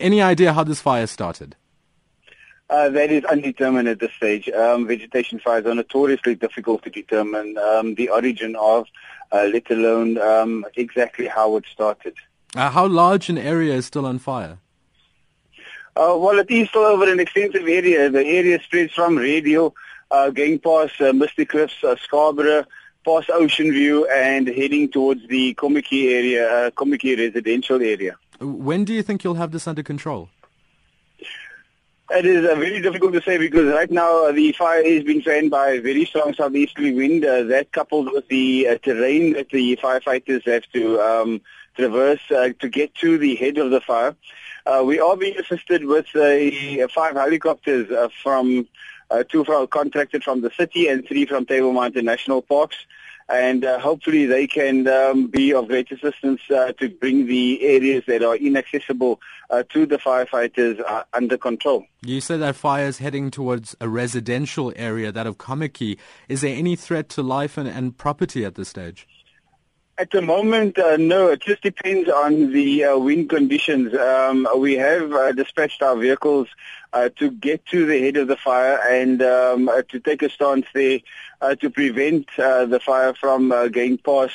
Any idea how this fire started? Uh, that is undetermined at this stage. Um, vegetation fires are notoriously difficult to determine um, the origin of, uh, let alone um, exactly how it started. Uh, how large an area is still on fire? Uh, well, it is still over an extensive area. The area spreads from Radio, uh, going past uh, Misty Cliffs, Scarborough, past Ocean View, and heading towards the Kommetjie area, uh, Kommetjie residential area. When do you think you'll have this under control? It is uh, very difficult to say because right now uh, the fire is being fanned by a very strong southeasterly wind. Uh, that coupled with the uh, terrain that the firefighters have to um, traverse uh, to get to the head of the fire. Uh, we are being assisted with five helicopters from two from, contracted from the city and three from Table Mountain National Parks and uh, hopefully they can um, be of great assistance uh, to bring the areas that are inaccessible uh, to the firefighters uh, under control. You said that fire is heading towards a residential area, that of Kommetjie. Is there any threat to life and, and property at this stage? At the moment, uh, no. It just depends on the uh, wind conditions. Um, we have uh, dispatched our vehicles uh, to get to the head of the fire and um, uh, to take a stance there uh, to prevent the fire from going past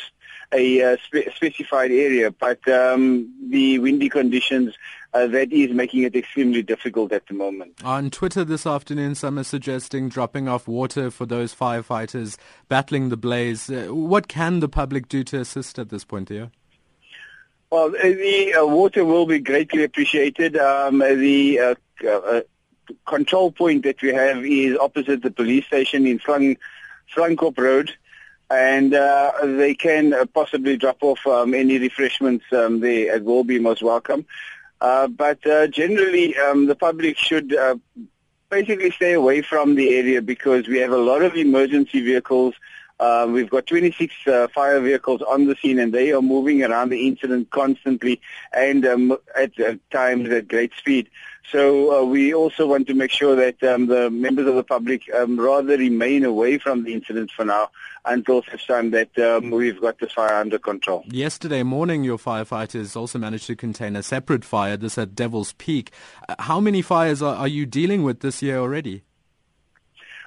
a spe- specified area, but um, the windy conditions uh, that is making it extremely difficult at the moment. On Twitter this afternoon, some are suggesting dropping off water for those firefighters battling the blaze. Uh, what can the public do to assist at this point here? Well, uh, the uh, water will be greatly appreciated. Um, the uh, control point that we have is opposite the police station in Slangkop Road and uh, they can uh, possibly drop off um, any refreshments um, there. Will be most welcome. Uh, but uh, generally, um, the public should uh, basically stay away from the area because we have a lot of emergency vehicles. Uh, we've got 26 fire vehicles on the scene, and they are moving around the incident constantly and um, at times at great speed. So uh, we also want to make sure that um, the members of the public um, rather remain away from the incident for now until such time that um, we've got the fire under control. Yesterday morning, your firefighters also managed to contain a separate fire, this at Devil's Peak. Uh, how many fires are, are you dealing with this year already?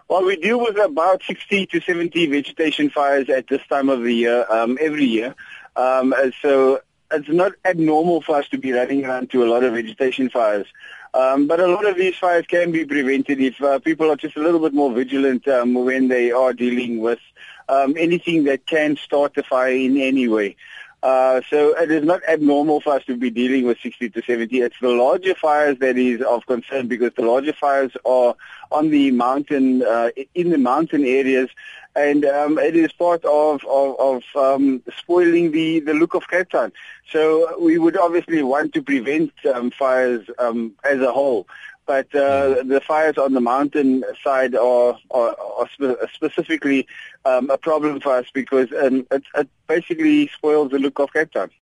Well, we deal with about 60 to 70 vegetation fires at this time of the year, um, every year. Um, so it's not abnormal for us to be running around to a lot of vegetation fires. Um, but a lot of these fires can be prevented if uh, people are just a little bit more vigilant um, when they are dealing with um, anything that can start the fire in any way. Uh, so it is not abnormal for us to be dealing with 60 to 70. It's the larger fires that is of concern because the larger fires are on the mountain, uh, in the mountain areas, and um, it is part of of, of um, spoiling the, the look of Cape Town. So we would obviously want to prevent um, fires um, as a whole but uh, the fires on the mountain side are, are, are spe- specifically um, a problem for us because um, it, it basically spoils the look of Cape Town.